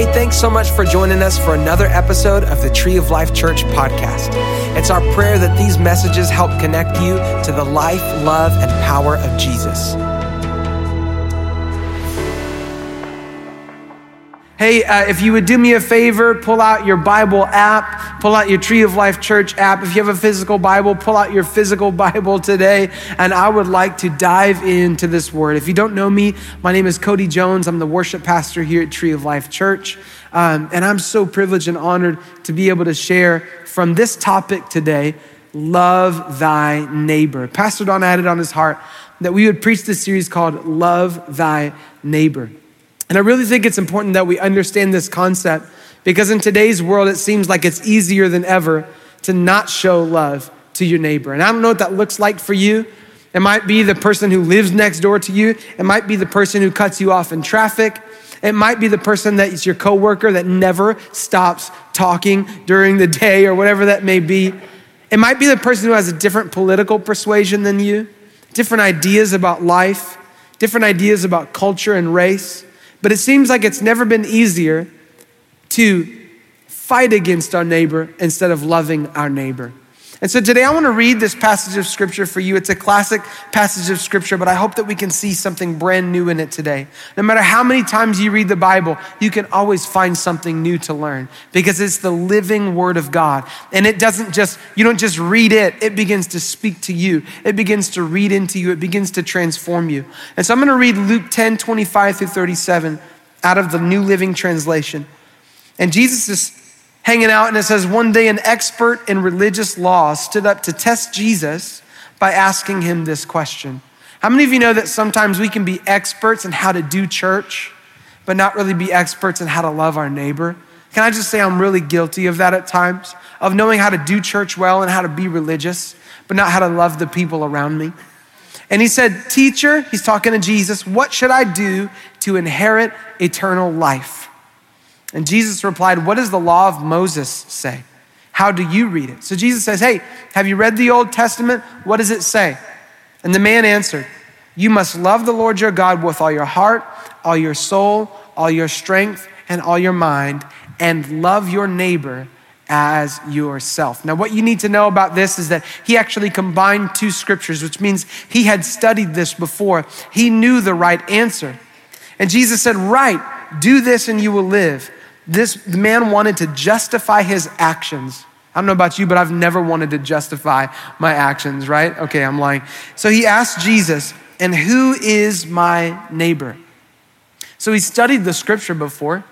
Hey, thanks so much for joining us for another episode of the Tree of Life Church podcast. It's our prayer that these messages help connect you to the life, love, and power of Jesus. Hey, uh, if you would do me a favor, pull out your Bible app, pull out your Tree of Life Church app. If you have a physical Bible, pull out your physical Bible today. And I would like to dive into this word. If you don't know me, my name is Cody Jones. I'm the worship pastor here at Tree of Life Church. Um, and I'm so privileged and honored to be able to share from this topic today love thy neighbor. Pastor Don it on his heart that we would preach this series called Love Thy Neighbor. And I really think it's important that we understand this concept because in today's world, it seems like it's easier than ever to not show love to your neighbor. And I don't know what that looks like for you. It might be the person who lives next door to you, it might be the person who cuts you off in traffic. It might be the person that is your coworker that never stops talking during the day or whatever that may be. It might be the person who has a different political persuasion than you, different ideas about life, different ideas about culture and race. But it seems like it's never been easier to fight against our neighbor instead of loving our neighbor. And so today I want to read this passage of scripture for you. It's a classic passage of scripture, but I hope that we can see something brand new in it today. No matter how many times you read the Bible, you can always find something new to learn because it's the living word of God. And it doesn't just, you don't just read it, it begins to speak to you. It begins to read into you. It begins to transform you. And so I'm going to read Luke 10, 25 through 37 out of the New Living Translation. And Jesus is hanging out, and it says, One day an expert in religious law stood up to test Jesus by asking him this question. How many of you know that sometimes we can be experts in how to do church, but not really be experts in how to love our neighbor? Can I just say I'm really guilty of that at times, of knowing how to do church well and how to be religious, but not how to love the people around me? And he said, Teacher, he's talking to Jesus, what should I do to inherit eternal life? And Jesus replied, What does the law of Moses say? How do you read it? So Jesus says, Hey, have you read the Old Testament? What does it say? And the man answered, You must love the Lord your God with all your heart, all your soul, all your strength, and all your mind, and love your neighbor as yourself. Now, what you need to know about this is that he actually combined two scriptures, which means he had studied this before. He knew the right answer. And Jesus said, Right, do this and you will live. This man wanted to justify his actions. I don't know about you, but I've never wanted to justify my actions, right? Okay, I'm lying. So he asked Jesus, And who is my neighbor? So he studied the scripture before.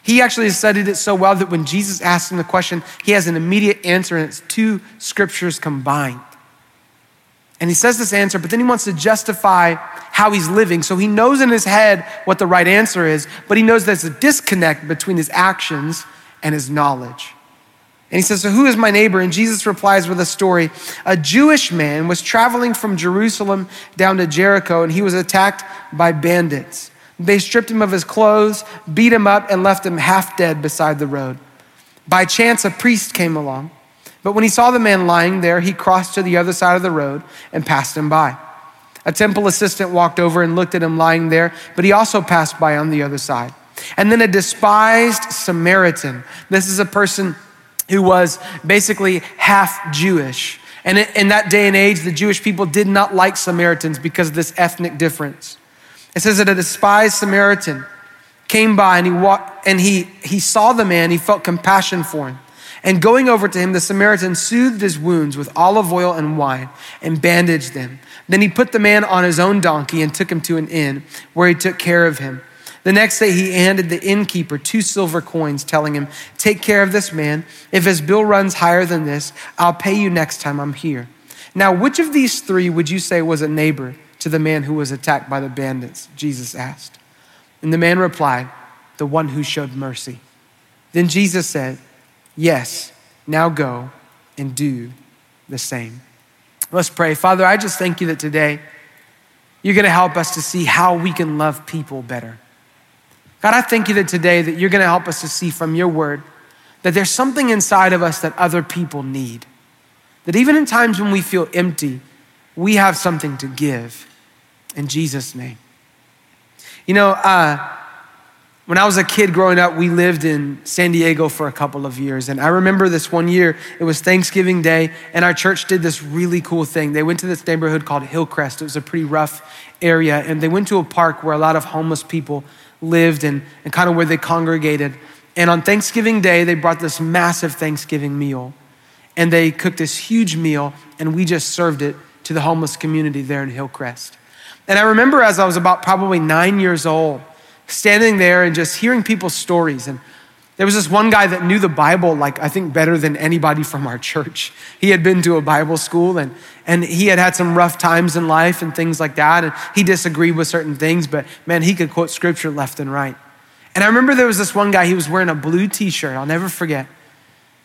He actually studied it so well that when Jesus asked him the question, he has an immediate answer, and it's two scriptures combined. And he says this answer, but then he wants to justify how he's living. So he knows in his head what the right answer is, but he knows there's a disconnect between his actions and his knowledge. And he says, So who is my neighbor? And Jesus replies with a story. A Jewish man was traveling from Jerusalem down to Jericho, and he was attacked by bandits. They stripped him of his clothes, beat him up, and left him half dead beside the road. By chance, a priest came along. But when he saw the man lying there, he crossed to the other side of the road and passed him by. A temple assistant walked over and looked at him lying there, but he also passed by on the other side. And then a despised Samaritan. This is a person who was basically half Jewish. And in that day and age, the Jewish people did not like Samaritans because of this ethnic difference. It says that a despised Samaritan came by and he walked and he, he saw the man, he felt compassion for him. And going over to him, the Samaritan soothed his wounds with olive oil and wine and bandaged them. Then he put the man on his own donkey and took him to an inn where he took care of him. The next day, he handed the innkeeper two silver coins, telling him, Take care of this man. If his bill runs higher than this, I'll pay you next time I'm here. Now, which of these three would you say was a neighbor to the man who was attacked by the bandits? Jesus asked. And the man replied, The one who showed mercy. Then Jesus said, Yes, now go and do the same. Let's pray. Father, I just thank you that today you're going to help us to see how we can love people better. God, I thank you that today that you're going to help us to see from your word that there's something inside of us that other people need. That even in times when we feel empty, we have something to give. In Jesus' name. You know, uh, when I was a kid growing up, we lived in San Diego for a couple of years. And I remember this one year, it was Thanksgiving Day, and our church did this really cool thing. They went to this neighborhood called Hillcrest. It was a pretty rough area. And they went to a park where a lot of homeless people lived and, and kind of where they congregated. And on Thanksgiving Day, they brought this massive Thanksgiving meal. And they cooked this huge meal, and we just served it to the homeless community there in Hillcrest. And I remember as I was about probably nine years old, standing there and just hearing people's stories. And there was this one guy that knew the Bible, like I think better than anybody from our church. He had been to a Bible school and, and he had had some rough times in life and things like that. And he disagreed with certain things, but man, he could quote scripture left and right. And I remember there was this one guy, he was wearing a blue t shirt, I'll never forget.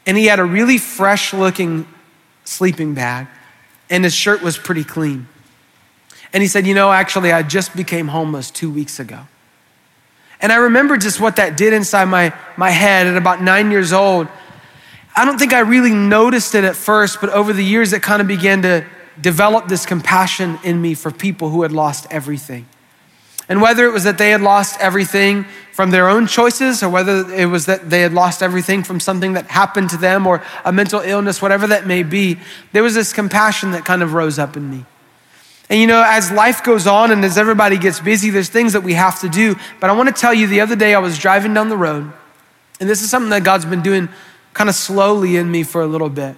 And he had a really fresh looking sleeping bag, and his shirt was pretty clean. And he said, You know, actually, I just became homeless two weeks ago. And I remember just what that did inside my, my head at about nine years old. I don't think I really noticed it at first, but over the years, it kind of began to develop this compassion in me for people who had lost everything. And whether it was that they had lost everything from their own choices, or whether it was that they had lost everything from something that happened to them, or a mental illness, whatever that may be, there was this compassion that kind of rose up in me. And you know, as life goes on and as everybody gets busy, there's things that we have to do. But I want to tell you the other day I was driving down the road, and this is something that God's been doing kind of slowly in me for a little bit.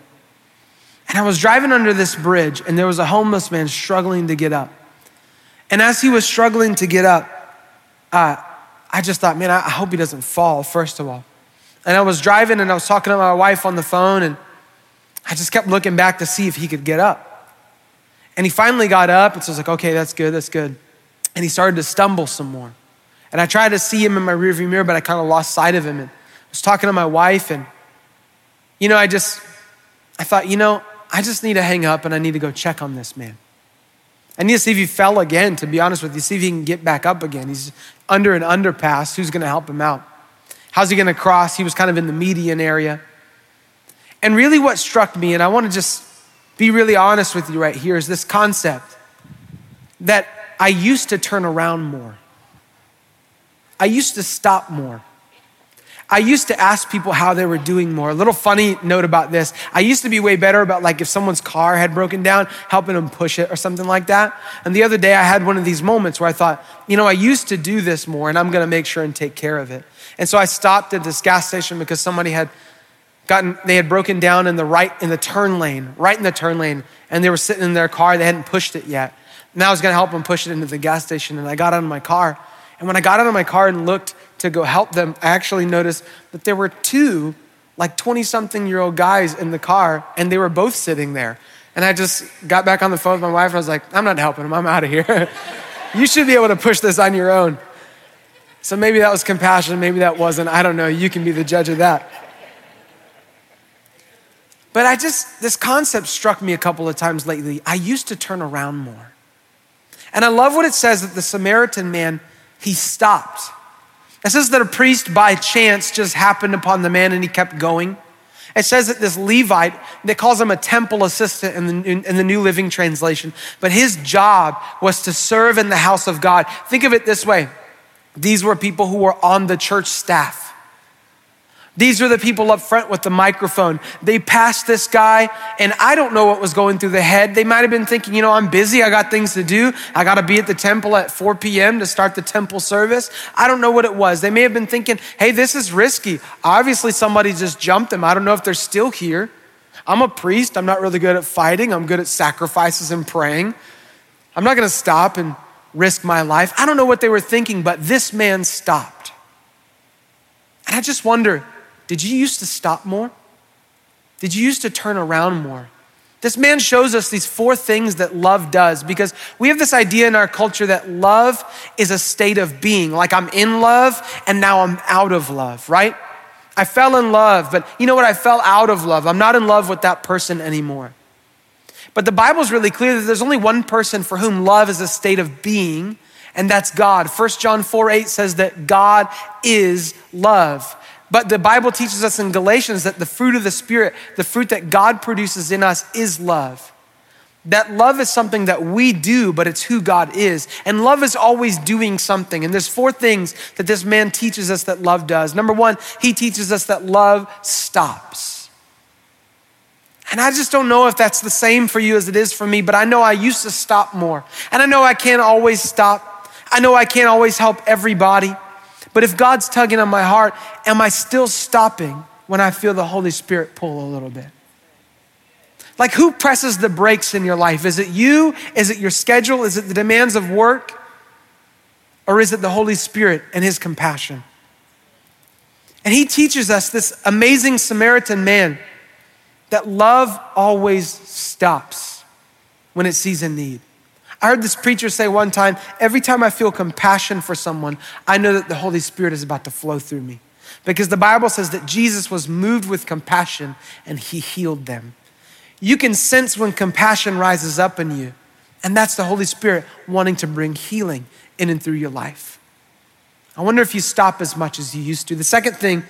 And I was driving under this bridge, and there was a homeless man struggling to get up. And as he was struggling to get up, uh, I just thought, man, I hope he doesn't fall, first of all. And I was driving and I was talking to my wife on the phone, and I just kept looking back to see if he could get up. And he finally got up, and so I was like, okay, that's good, that's good. And he started to stumble some more. And I tried to see him in my rearview mirror, but I kind of lost sight of him. And I was talking to my wife, and, you know, I just, I thought, you know, I just need to hang up and I need to go check on this man. I need to see if he fell again, to be honest with you, see if he can get back up again. He's under an underpass. Who's going to help him out? How's he going to cross? He was kind of in the median area. And really, what struck me, and I want to just be really honest with you right here is this concept that I used to turn around more. I used to stop more. I used to ask people how they were doing more. A little funny note about this. I used to be way better about like if someone's car had broken down, helping them push it or something like that. And the other day I had one of these moments where I thought, you know, I used to do this more and I'm going to make sure and take care of it. And so I stopped at this gas station because somebody had gotten, they had broken down in the right, in the turn lane, right in the turn lane, and they were sitting in their car. They hadn't pushed it yet. And I was going to help them push it into the gas station. And I got out of my car. And when I got out of my car and looked to go help them, I actually noticed that there were two, like 20 something year old guys in the car, and they were both sitting there. And I just got back on the phone with my wife, and I was like, I'm not helping them. I'm out of here. you should be able to push this on your own. So maybe that was compassion, maybe that wasn't. I don't know. You can be the judge of that. But I just, this concept struck me a couple of times lately. I used to turn around more. And I love what it says that the Samaritan man, he stopped. It says that a priest by chance just happened upon the man and he kept going. It says that this Levite, they calls him a temple assistant in the, in, in the New Living Translation, but his job was to serve in the house of God. Think of it this way these were people who were on the church staff. These are the people up front with the microphone. They passed this guy, and I don't know what was going through the head. They might have been thinking, you know, I'm busy. I got things to do. I got to be at the temple at 4 p.m. to start the temple service. I don't know what it was. They may have been thinking, hey, this is risky. Obviously, somebody just jumped them. I don't know if they're still here. I'm a priest. I'm not really good at fighting. I'm good at sacrifices and praying. I'm not going to stop and risk my life. I don't know what they were thinking, but this man stopped. And I just wonder, did you used to stop more? Did you used to turn around more? This man shows us these four things that love does because we have this idea in our culture that love is a state of being. Like I'm in love and now I'm out of love, right? I fell in love, but you know what? I fell out of love. I'm not in love with that person anymore. But the Bible is really clear that there's only one person for whom love is a state of being, and that's God. 1 John 4 8 says that God is love. But the Bible teaches us in Galatians that the fruit of the Spirit, the fruit that God produces in us, is love. that love is something that we do, but it's who God is. And love is always doing something. And there's four things that this man teaches us that love does. Number one, he teaches us that love stops. And I just don't know if that's the same for you as it is for me, but I know I used to stop more. And I know I can't always stop. I know I can't always help everybody. But if God's tugging on my heart, am I still stopping when I feel the Holy Spirit pull a little bit? Like, who presses the brakes in your life? Is it you? Is it your schedule? Is it the demands of work? Or is it the Holy Spirit and His compassion? And He teaches us, this amazing Samaritan man, that love always stops when it sees a need. I heard this preacher say one time every time I feel compassion for someone, I know that the Holy Spirit is about to flow through me. Because the Bible says that Jesus was moved with compassion and he healed them. You can sense when compassion rises up in you, and that's the Holy Spirit wanting to bring healing in and through your life. I wonder if you stop as much as you used to. The second thing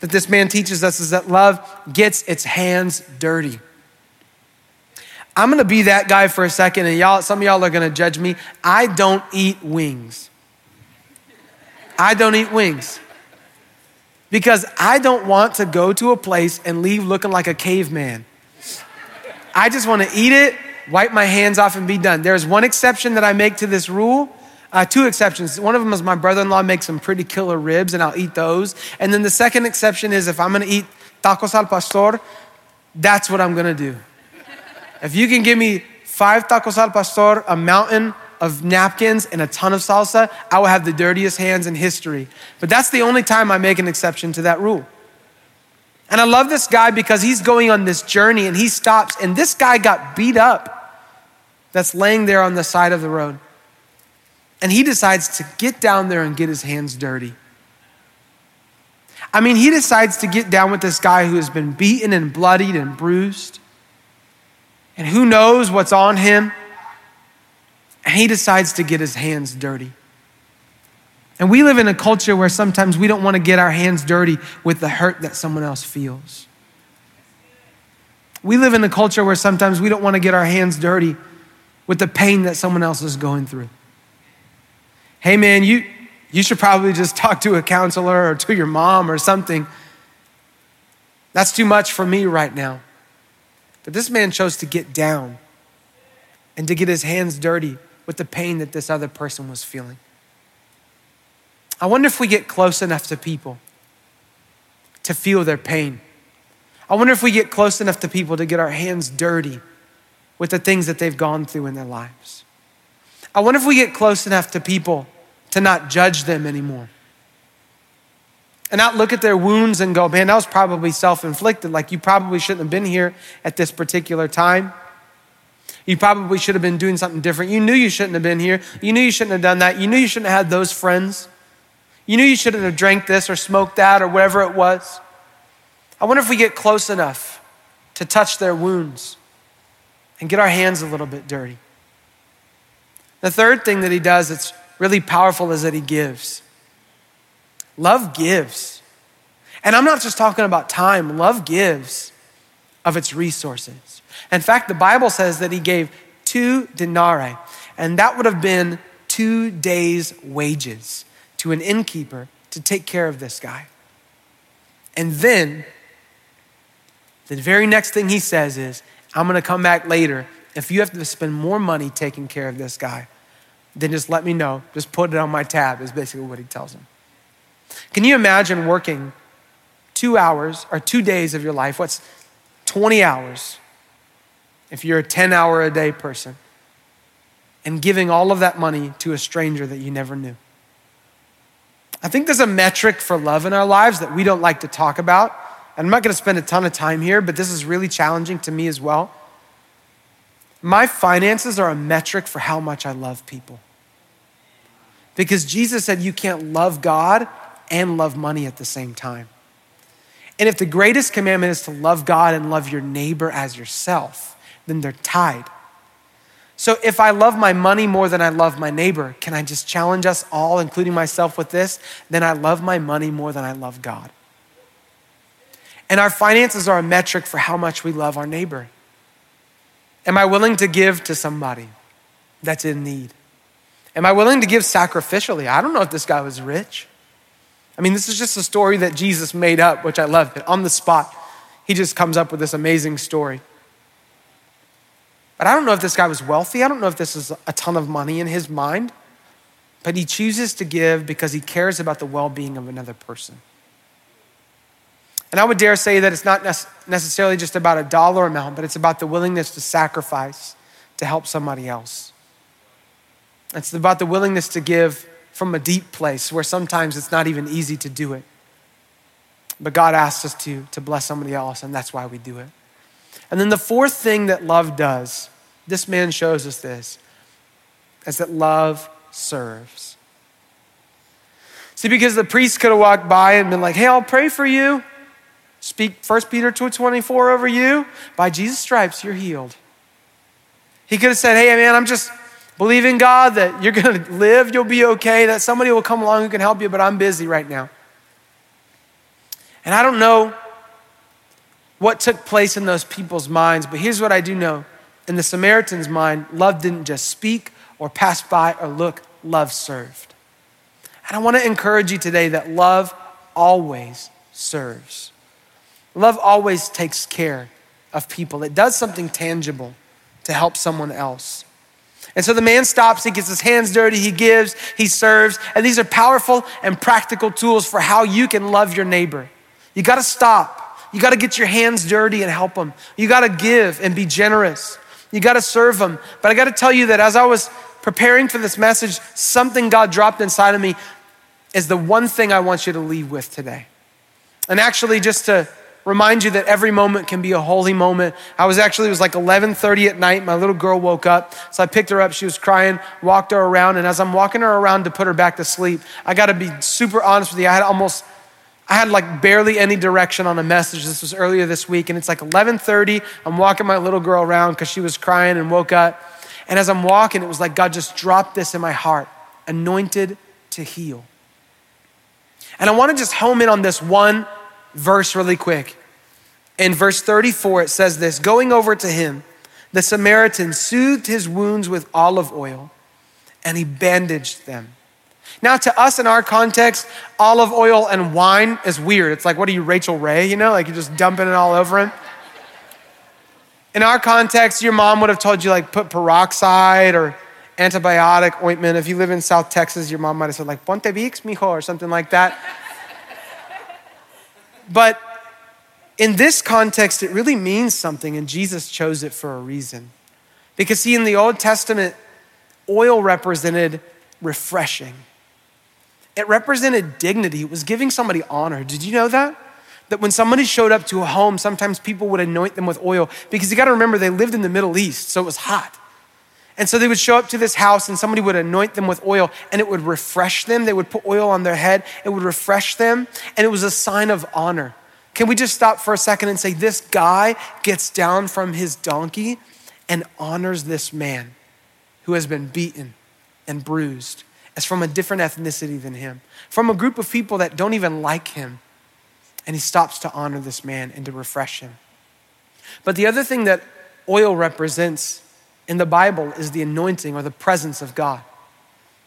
that this man teaches us is that love gets its hands dirty. I'm gonna be that guy for a second, and y'all, some of y'all are gonna judge me. I don't eat wings. I don't eat wings because I don't want to go to a place and leave looking like a caveman. I just want to eat it, wipe my hands off, and be done. There's one exception that I make to this rule. Uh, two exceptions. One of them is my brother in law makes some pretty killer ribs, and I'll eat those. And then the second exception is if I'm to eat tacos al pastor, that's what I'm to do. If you can give me five tacos al pastor, a mountain of napkins, and a ton of salsa, I will have the dirtiest hands in history. But that's the only time I make an exception to that rule. And I love this guy because he's going on this journey and he stops, and this guy got beat up that's laying there on the side of the road. And he decides to get down there and get his hands dirty. I mean, he decides to get down with this guy who has been beaten and bloodied and bruised. And who knows what's on him. And he decides to get his hands dirty. And we live in a culture where sometimes we don't want to get our hands dirty with the hurt that someone else feels. We live in a culture where sometimes we don't want to get our hands dirty with the pain that someone else is going through. Hey, man, you, you should probably just talk to a counselor or to your mom or something. That's too much for me right now. But this man chose to get down and to get his hands dirty with the pain that this other person was feeling. I wonder if we get close enough to people to feel their pain. I wonder if we get close enough to people to get our hands dirty with the things that they've gone through in their lives. I wonder if we get close enough to people to not judge them anymore. And not look at their wounds and go, man, that was probably self inflicted. Like you probably shouldn't have been here at this particular time. You probably should have been doing something different. You knew you shouldn't have been here. You knew you shouldn't have done that. You knew you shouldn't have had those friends. You knew you shouldn't have drank this or smoked that or whatever it was. I wonder if we get close enough to touch their wounds and get our hands a little bit dirty. The third thing that he does that's really powerful is that he gives. Love gives. And I'm not just talking about time, love gives of its resources. In fact, the Bible says that he gave two denarii, and that would have been two days' wages to an innkeeper to take care of this guy. And then the very next thing he says is, I'm gonna come back later. If you have to spend more money taking care of this guy, then just let me know. Just put it on my tab, is basically what he tells him. Can you imagine working two hours or two days of your life? What's 20 hours if you're a 10 hour a day person and giving all of that money to a stranger that you never knew? I think there's a metric for love in our lives that we don't like to talk about. I'm not going to spend a ton of time here, but this is really challenging to me as well. My finances are a metric for how much I love people. Because Jesus said you can't love God and love money at the same time. And if the greatest commandment is to love God and love your neighbor as yourself, then they're tied. So if I love my money more than I love my neighbor, can I just challenge us all, including myself, with this? Then I love my money more than I love God. And our finances are a metric for how much we love our neighbor. Am I willing to give to somebody that's in need? Am I willing to give sacrificially? I don't know if this guy was rich. I mean, this is just a story that Jesus made up, which I love. On the spot, he just comes up with this amazing story. But I don't know if this guy was wealthy. I don't know if this is a ton of money in his mind. But he chooses to give because he cares about the well being of another person. And I would dare say that it's not necessarily just about a dollar amount, but it's about the willingness to sacrifice to help somebody else. It's about the willingness to give from a deep place where sometimes it's not even easy to do it. But God asks us to, to bless somebody else, and that's why we do it. And then the fourth thing that love does, this man shows us this, is that love serves. See, because the priest could have walked by and been like, hey, I'll pray for you. Speak 1 Peter 2.24 over you. By Jesus' stripes, you're healed. He could have said, hey, man, I'm just believing God that you're going to live, you'll be okay, that somebody will come along who can help you, but I'm busy right now. And I don't know what took place in those people's minds, but here's what I do know. In the Samaritan's mind, love didn't just speak or pass by or look, love served. And I want to encourage you today that love always serves. Love always takes care of people, it does something tangible to help someone else. And so the man stops, he gets his hands dirty, he gives, he serves. And these are powerful and practical tools for how you can love your neighbor. You got to stop. You got to get your hands dirty and help them. You got to give and be generous. You got to serve them. But I got to tell you that as I was preparing for this message, something God dropped inside of me is the one thing I want you to leave with today. And actually, just to remind you that every moment can be a holy moment. I was actually, it was like 11:30 at night. My little girl woke up. So I picked her up. She was crying, walked her around. And as I'm walking her around to put her back to sleep, I got to be super honest with you. I had almost I had like barely any direction on a message. This was earlier this week, and it's like 11:30. I'm walking my little girl around because she was crying and woke up. And as I'm walking, it was like God just dropped this in my heart, anointed to heal. And I want to just home in on this one verse really quick. In verse 34, it says this Going over to him, the Samaritan soothed his wounds with olive oil, and he bandaged them. Now, to us in our context, olive oil and wine is weird. It's like, what are you, Rachael Ray? You know, like you're just dumping it all over him. In our context, your mom would have told you, like, put peroxide or antibiotic ointment. If you live in South Texas, your mom might have said, like, Ponte Vicks, mijo, or something like that. But in this context, it really means something, and Jesus chose it for a reason. Because, see, in the Old Testament, oil represented refreshing. It represented dignity. It was giving somebody honor. Did you know that? That when somebody showed up to a home, sometimes people would anoint them with oil because you got to remember they lived in the Middle East, so it was hot. And so they would show up to this house and somebody would anoint them with oil and it would refresh them. They would put oil on their head, it would refresh them, and it was a sign of honor. Can we just stop for a second and say, This guy gets down from his donkey and honors this man who has been beaten and bruised as from a different ethnicity than him, from a group of people that don't even like him. And he stops to honor this man and to refresh him. But the other thing that oil represents in the Bible is the anointing or the presence of God,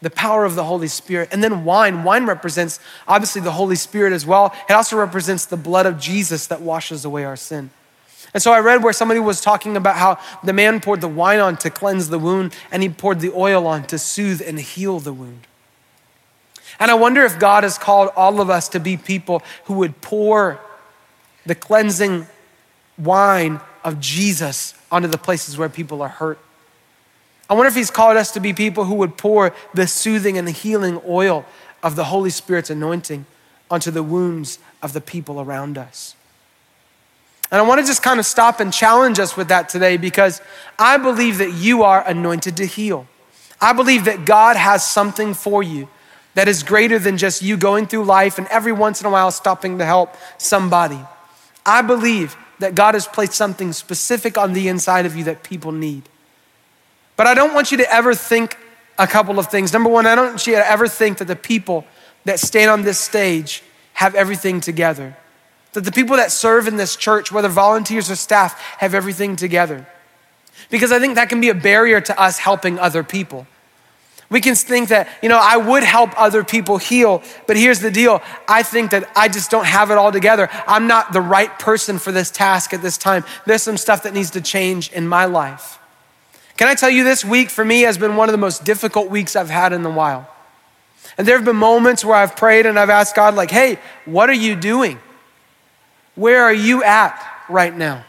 the power of the Holy Spirit. And then wine. Wine represents obviously the Holy Spirit as well. It also represents the blood of Jesus that washes away our sin. And so I read where somebody was talking about how the man poured the wine on to cleanse the wound and he poured the oil on to soothe and heal the wound. And I wonder if God has called all of us to be people who would pour the cleansing wine of Jesus onto the places where people are hurt. I wonder if He's called us to be people who would pour the soothing and the healing oil of the Holy Spirit's anointing onto the wounds of the people around us. And I want to just kind of stop and challenge us with that today because I believe that you are anointed to heal. I believe that God has something for you that is greater than just you going through life and every once in a while stopping to help somebody. I believe that God has placed something specific on the inside of you that people need. But I don't want you to ever think a couple of things. Number one, I don't want you to ever think that the people that stand on this stage have everything together that the people that serve in this church, whether volunteers or staff, have everything together. Because I think that can be a barrier to us helping other people. We can think that, you know, I would help other people heal, but here's the deal. I think that I just don't have it all together. I'm not the right person for this task at this time. There's some stuff that needs to change in my life. Can I tell you this week for me has been one of the most difficult weeks I've had in a while. And there have been moments where I've prayed and I've asked God, like, hey, what are you doing? Where are you at right now?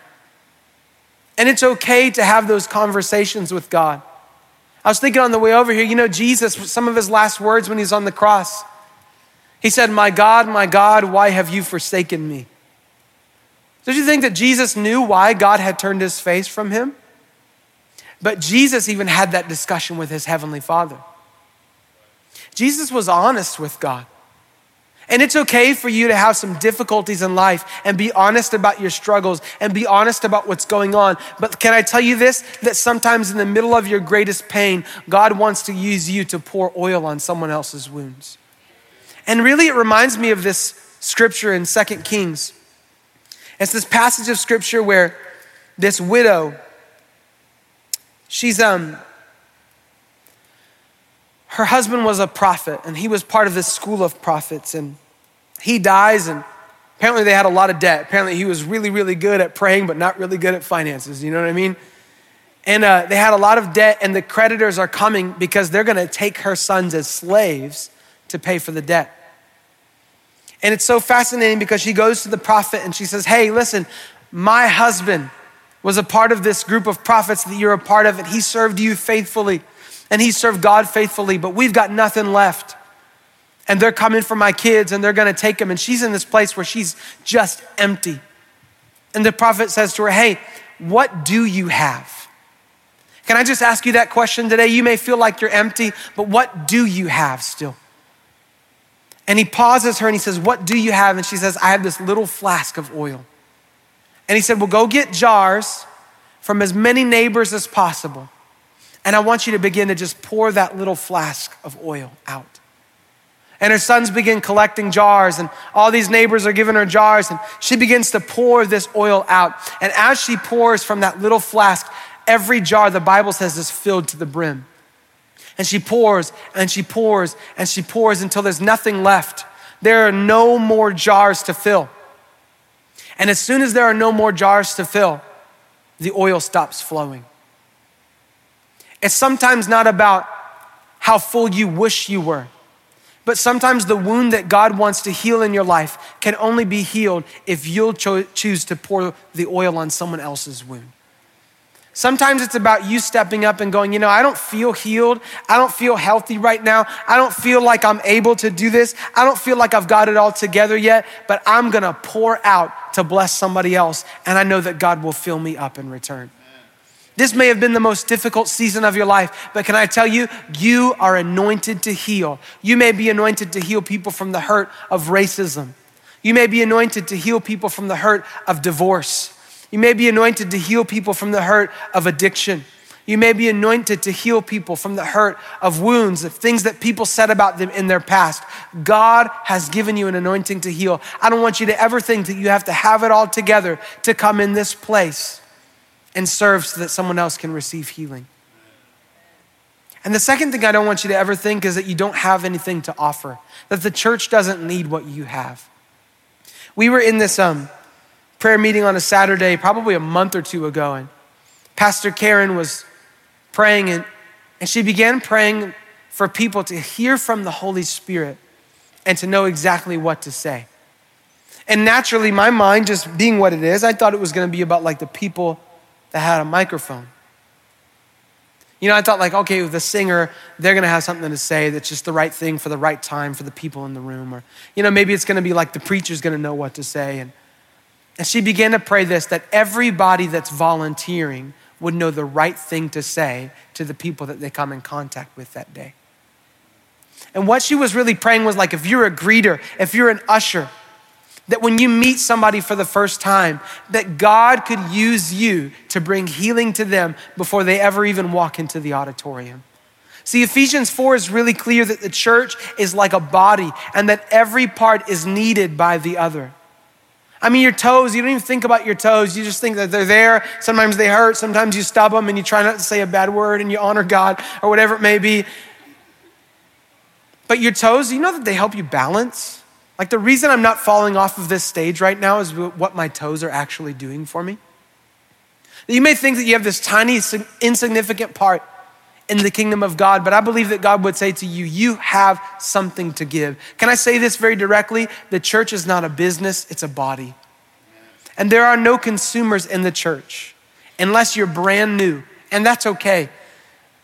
And it's okay to have those conversations with God. I was thinking on the way over here, you know, Jesus, some of his last words when he's on the cross, he said, My God, my God, why have you forsaken me? Did you think that Jesus knew why God had turned his face from him? But Jesus even had that discussion with his heavenly Father. Jesus was honest with God. And it's okay for you to have some difficulties in life and be honest about your struggles and be honest about what's going on. But can I tell you this? That sometimes in the middle of your greatest pain, God wants to use you to pour oil on someone else's wounds. And really, it reminds me of this scripture in Second Kings. It's this passage of scripture where this widow, she's, um, her husband was a prophet and he was part of this school of prophets and he dies and apparently they had a lot of debt. Apparently he was really really good at praying but not really good at finances you know what i mean? And uh, they had a lot of debt and the creditors are coming because they're going to take her sons as slaves to pay for the debt. And it's so fascinating because she goes to the prophet and she says hey listen my husband was a part of this group of prophets that you're a part of and he served you faithfully and he served God faithfully, but we've got nothing left. And they're coming for my kids and they're gonna take them. And she's in this place where she's just empty. And the prophet says to her, Hey, what do you have? Can I just ask you that question today? You may feel like you're empty, but what do you have still? And he pauses her and he says, What do you have? And she says, I have this little flask of oil. And he said, Well, go get jars from as many neighbors as possible and I want you to begin to just pour that little flask of oil out. And her sons begin collecting jars, and all these neighbors are giving her jars, and she begins to pour this oil out. And as she pours from that little flask, every jar, the Bible says, is filled to the brim. And she pours, and she pours, and she pours until there's nothing left. There are no more jars to fill. And as soon as there are no more jars to fill, the oil stops flowing. It's sometimes not about how full you wish you were, but sometimes the wound that God wants to heal in your life can only be healed if you'll cho- choose to pour the oil on someone else's wound. Sometimes it's about you stepping up and going, you know, I don't feel healed. I don't feel healthy right now. I don't feel like I'm able to do this. I don't feel like I've got it all together yet, but I'm gonna pour out to bless somebody else. And I know that God will fill me up in return. This may have been the most difficult season of your life, but can I tell you, you are anointed to heal. You may be anointed to heal people from the hurt of racism. You may be anointed to heal people from the hurt of divorce. You may be anointed to heal people from the hurt of addiction. You may be anointed to heal people from the hurt of wounds, of things that people said about them in their past. God has given you an anointing to heal. I don't want you to ever think that you have to have it all together to come in this place and serve so that someone else can receive healing. And the second thing I don't want you to ever think is that you don't have anything to offer, that the church doesn't need what you have. We were in this um, prayer meeting on a Saturday, probably a month or two ago, and Pastor Karen was praying, and, and she began praying for people to hear from the Holy Spirit and to know exactly what to say. And naturally, my mind, just being what it is, I thought it was going to be about like the people that had a microphone. You know, I thought, like, okay, the singer, they're gonna have something to say that's just the right thing for the right time for the people in the room. Or, you know, maybe it's gonna be like the preacher's gonna know what to say. And, and she began to pray this that everybody that's volunteering would know the right thing to say to the people that they come in contact with that day. And what she was really praying was like, if you're a greeter, if you're an usher, that when you meet somebody for the first time, that God could use you to bring healing to them before they ever even walk into the auditorium. See, Ephesians 4 is really clear that the church is like a body and that every part is needed by the other. I mean, your toes, you don't even think about your toes. You just think that they're there. Sometimes they hurt. Sometimes you stub them and you try not to say a bad word and you honor God or whatever it may be. But your toes, you know that they help you balance? Like the reason I'm not falling off of this stage right now is what my toes are actually doing for me. You may think that you have this tiny, insignificant part in the kingdom of God, but I believe that God would say to you, You have something to give. Can I say this very directly? The church is not a business, it's a body. And there are no consumers in the church unless you're brand new, and that's okay.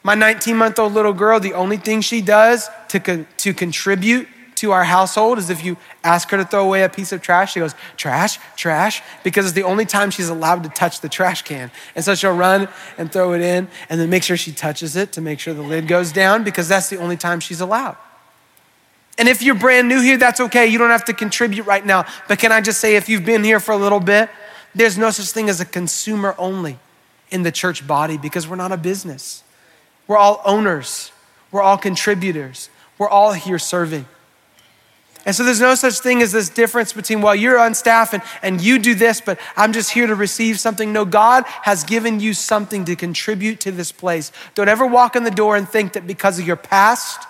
My 19 month old little girl, the only thing she does to, con- to contribute to our household is if you ask her to throw away a piece of trash, she goes, trash, trash, because it's the only time she's allowed to touch the trash can. And so she'll run and throw it in and then make sure she touches it to make sure the lid goes down because that's the only time she's allowed. And if you're brand new here, that's okay. You don't have to contribute right now. But can I just say, if you've been here for a little bit, there's no such thing as a consumer only in the church body because we're not a business. We're all owners, we're all contributors, we're all here serving. And so there's no such thing as this difference between, well, you're on staff and, and you do this, but I'm just here to receive something. No, God has given you something to contribute to this place. Don't ever walk in the door and think that because of your past,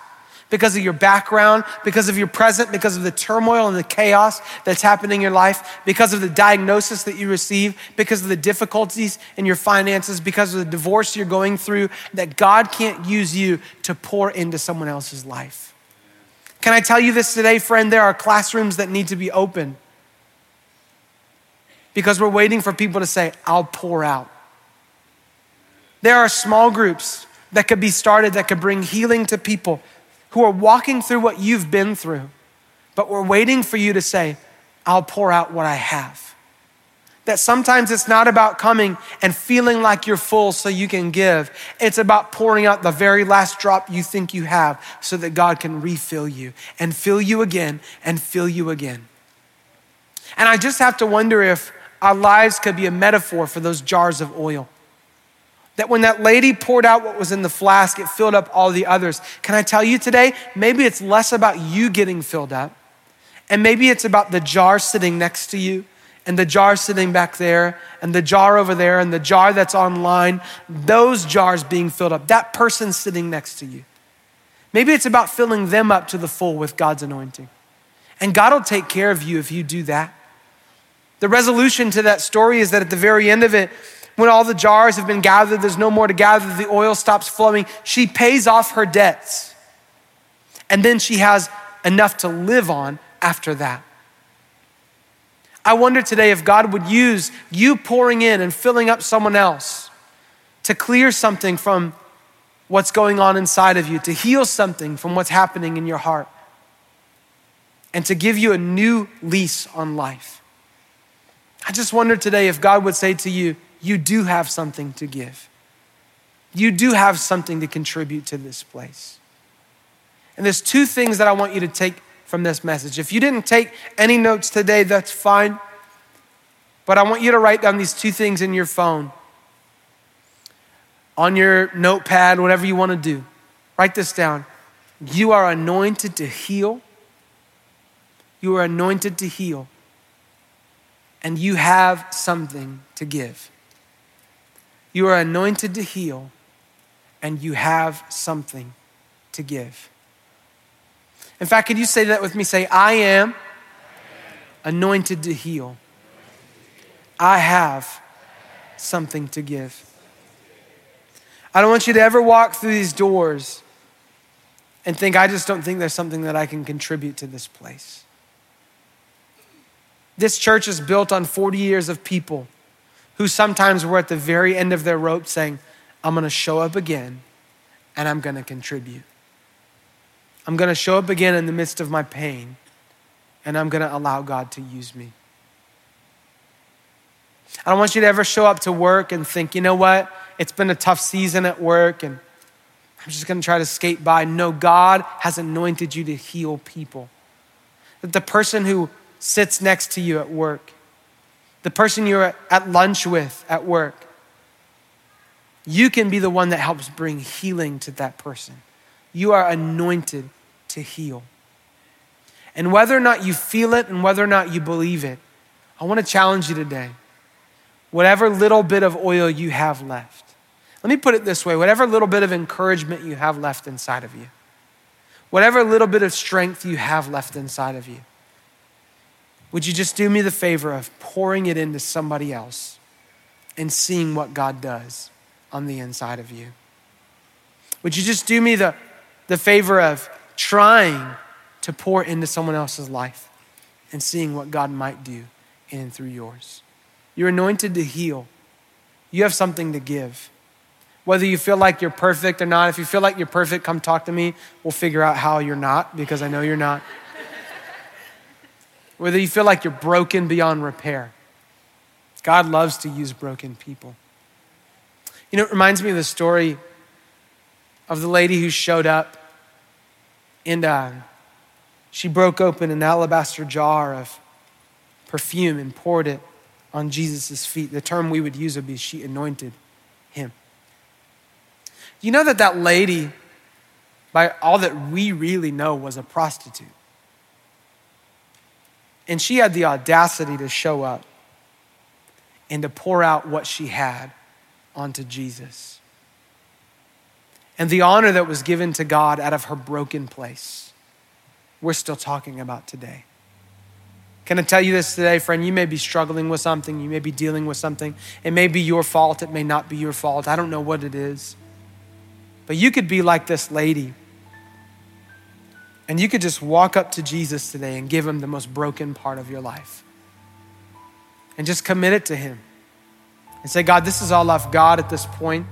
because of your background, because of your present, because of the turmoil and the chaos that's happening in your life, because of the diagnosis that you receive, because of the difficulties in your finances, because of the divorce you're going through, that God can't use you to pour into someone else's life. Can I tell you this today, friend? There are classrooms that need to be open because we're waiting for people to say, I'll pour out. There are small groups that could be started that could bring healing to people who are walking through what you've been through, but we're waiting for you to say, I'll pour out what I have. That sometimes it's not about coming and feeling like you're full so you can give. It's about pouring out the very last drop you think you have so that God can refill you and fill you again and fill you again. And I just have to wonder if our lives could be a metaphor for those jars of oil. That when that lady poured out what was in the flask, it filled up all the others. Can I tell you today? Maybe it's less about you getting filled up, and maybe it's about the jar sitting next to you and the jar sitting back there, and the jar over there, and the jar that's online, those jars being filled up, that person sitting next to you. Maybe it's about filling them up to the full with God's anointing. And God will take care of you if you do that. The resolution to that story is that at the very end of it, when all the jars have been gathered, there's no more to gather, the oil stops flowing, she pays off her debts. And then she has enough to live on after that. I wonder today if God would use you pouring in and filling up someone else to clear something from what's going on inside of you, to heal something from what's happening in your heart, and to give you a new lease on life. I just wonder today if God would say to you, You do have something to give. You do have something to contribute to this place. And there's two things that I want you to take from this message. If you didn't take any notes today, that's fine. But I want you to write down these two things in your phone, on your notepad, whatever you want to do. Write this down. You are anointed to heal. You are anointed to heal. And you have something to give. You are anointed to heal, and you have something to give. In fact, could you say that with me? Say, I am anointed to heal. I have something to give. I don't want you to ever walk through these doors and think, I just don't think there's something that I can contribute to this place. This church is built on 40 years of people who sometimes were at the very end of their rope saying, I'm going to show up again and I'm going to contribute. I'm going to show up again in the midst of my pain, and I'm going to allow God to use me. I don't want you to ever show up to work and think, you know what? It's been a tough season at work, and I'm just going to try to skate by. No, God has anointed you to heal people. That the person who sits next to you at work, the person you're at lunch with at work, you can be the one that helps bring healing to that person. You are anointed to heal. And whether or not you feel it and whether or not you believe it, I want to challenge you today. Whatever little bit of oil you have left, let me put it this way whatever little bit of encouragement you have left inside of you, whatever little bit of strength you have left inside of you, would you just do me the favor of pouring it into somebody else and seeing what God does on the inside of you? Would you just do me the, the favor of trying to pour into someone else's life and seeing what God might do in and through yours? You're anointed to heal, you have something to give. Whether you feel like you're perfect or not, if you feel like you're perfect, come talk to me. We'll figure out how you're not because I know you're not whether you feel like you're broken beyond repair. God loves to use broken people. You know, it reminds me of the story of the lady who showed up and uh, she broke open an alabaster jar of perfume and poured it on Jesus' feet. The term we would use would be she anointed him. You know that that lady, by all that we really know, was a prostitute? And she had the audacity to show up and to pour out what she had onto Jesus. And the honor that was given to God out of her broken place, we're still talking about today. Can I tell you this today, friend? You may be struggling with something, you may be dealing with something. It may be your fault, it may not be your fault. I don't know what it is. But you could be like this lady and you could just walk up to Jesus today and give him the most broken part of your life. And just commit it to him. And say, God, this is all I've got at this point.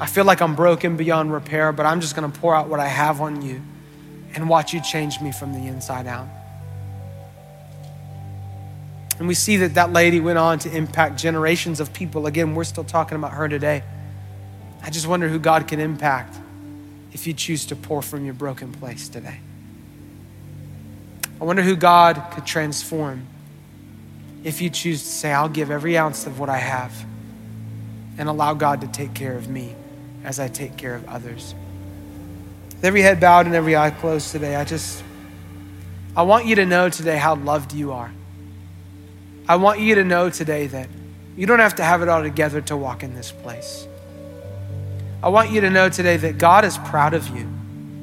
I feel like I'm broken beyond repair, but I'm just going to pour out what I have on you and watch you change me from the inside out. And we see that that lady went on to impact generations of people. Again, we're still talking about her today. I just wonder who God can impact if you choose to pour from your broken place today. I wonder who God could transform if you choose to say, I'll give every ounce of what I have and allow God to take care of me as I take care of others. With every head bowed and every eye closed today, I just, I want you to know today how loved you are. I want you to know today that you don't have to have it all together to walk in this place. I want you to know today that God is proud of you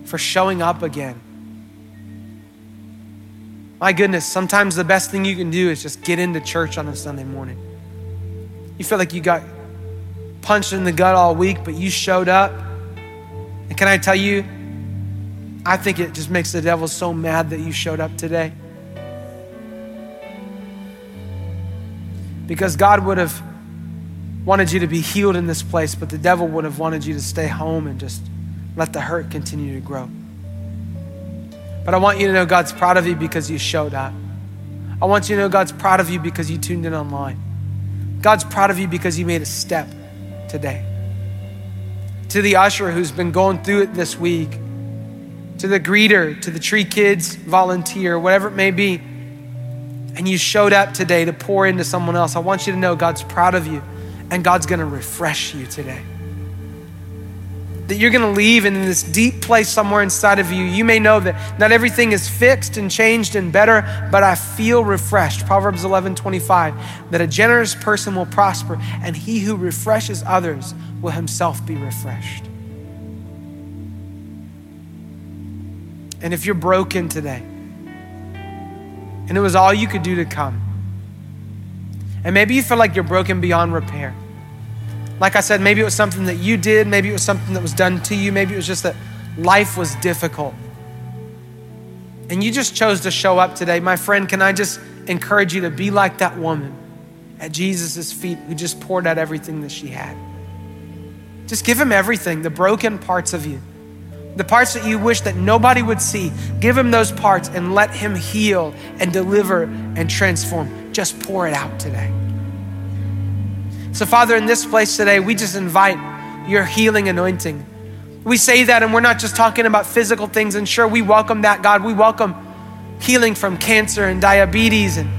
for showing up again. My goodness, sometimes the best thing you can do is just get into church on a Sunday morning. You feel like you got punched in the gut all week, but you showed up. And can I tell you, I think it just makes the devil so mad that you showed up today. Because God would have wanted you to be healed in this place, but the devil would have wanted you to stay home and just let the hurt continue to grow. But I want you to know God's proud of you because you showed up. I want you to know God's proud of you because you tuned in online. God's proud of you because you made a step today. To the usher who's been going through it this week, to the greeter, to the tree kids volunteer, whatever it may be, and you showed up today to pour into someone else, I want you to know God's proud of you and God's gonna refresh you today. That you're gonna leave in this deep place somewhere inside of you. You may know that not everything is fixed and changed and better, but I feel refreshed. Proverbs 11 25, that a generous person will prosper, and he who refreshes others will himself be refreshed. And if you're broken today, and it was all you could do to come, and maybe you feel like you're broken beyond repair. Like I said, maybe it was something that you did, maybe it was something that was done to you, maybe it was just that life was difficult. And you just chose to show up today. My friend, can I just encourage you to be like that woman at Jesus' feet who just poured out everything that she had? Just give him everything, the broken parts of you, the parts that you wish that nobody would see. Give him those parts and let him heal and deliver and transform. Just pour it out today. So, Father, in this place today, we just invite your healing anointing. We say that, and we're not just talking about physical things, and sure, we welcome that, God. We welcome healing from cancer and diabetes and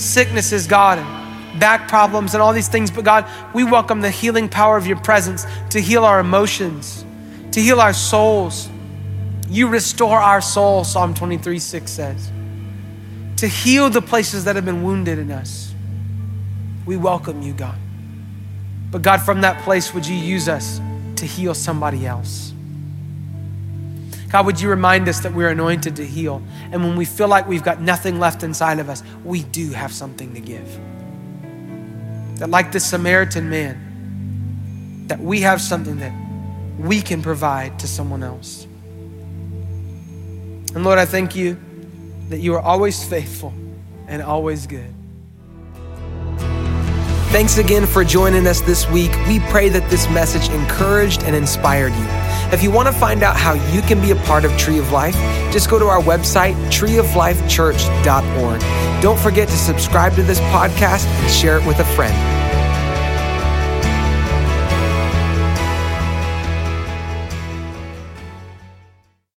sicknesses, God, and back problems and all these things. But, God, we welcome the healing power of your presence to heal our emotions, to heal our souls. You restore our soul, Psalm 23 6 says. to heal the places that have been wounded in us. We welcome you, God. But God, from that place, would you use us to heal somebody else? God, would you remind us that we're anointed to heal? And when we feel like we've got nothing left inside of us, we do have something to give. That, like the Samaritan man, that we have something that we can provide to someone else. And Lord, I thank you that you are always faithful and always good. Thanks again for joining us this week. We pray that this message encouraged and inspired you. If you want to find out how you can be a part of Tree of Life, just go to our website, treeoflifechurch.org. Don't forget to subscribe to this podcast and share it with a friend.